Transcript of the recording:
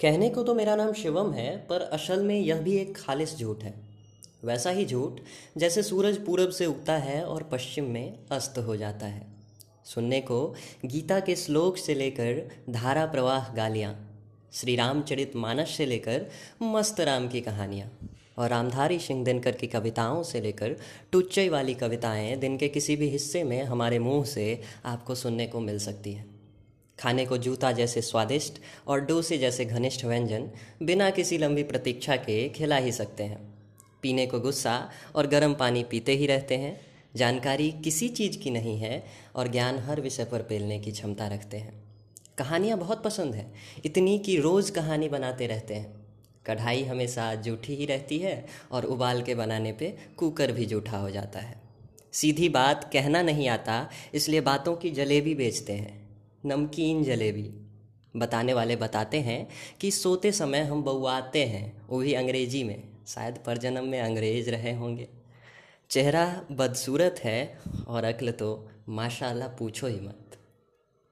कहने को तो मेरा नाम शिवम है, पर असल में यह भी एक खालिस झूठ है। वैसा ही झूठ, जैसे सूरज पूरब से उगता है और पश्चिम में अस्त हो जाता है। सुनने को गीता के श्लोक से लेकर धारा प्रवाह गालियाँ श्री रामचरित मानस से लेकर मस्त राम की कहानियाँ, और रामधारी सिंह दिनकर की कविताओं से लेकर टुच्चई वाली कविताएँ दिन के किसी भी हिस्से में हमारे मुँह से आपको सुनने को मिल सकती हैं। खाने को जूता जैसे स्वादिष्ट और डोसे जैसे घनिष्ठ व्यंजन बिना किसी लंबी प्रतीक्षा के खिला ही सकते हैं। पीने को गुस्सा और गर्म पानी पीते ही रहते हैं। जानकारी किसी चीज़ की नहीं है और ज्ञान हर विषय पर पेलने की क्षमता रखते हैं। कहानियाँ बहुत पसंद हैं। इतनी कि रोज़ कहानी बनाते रहते हैं। कढ़ाई हमेशा जूठी ही रहती है और उबाल के बनाने पे कुकर भी जूठा हो जाता है। सीधी बात कहना नहीं आता, इसलिए बातों की जलेबी बेचते हैं। नमकीन जलेबी। बताने वाले बताते हैं कि सोते समय हम बउआते हैं, वो भी अंग्रेज़ी में। शायद परजन्म में अंग्रेज़ रहे होंगे। चेहरा बदसूरत है और अक्ल तो माशाल्लाह पूछो ही मत।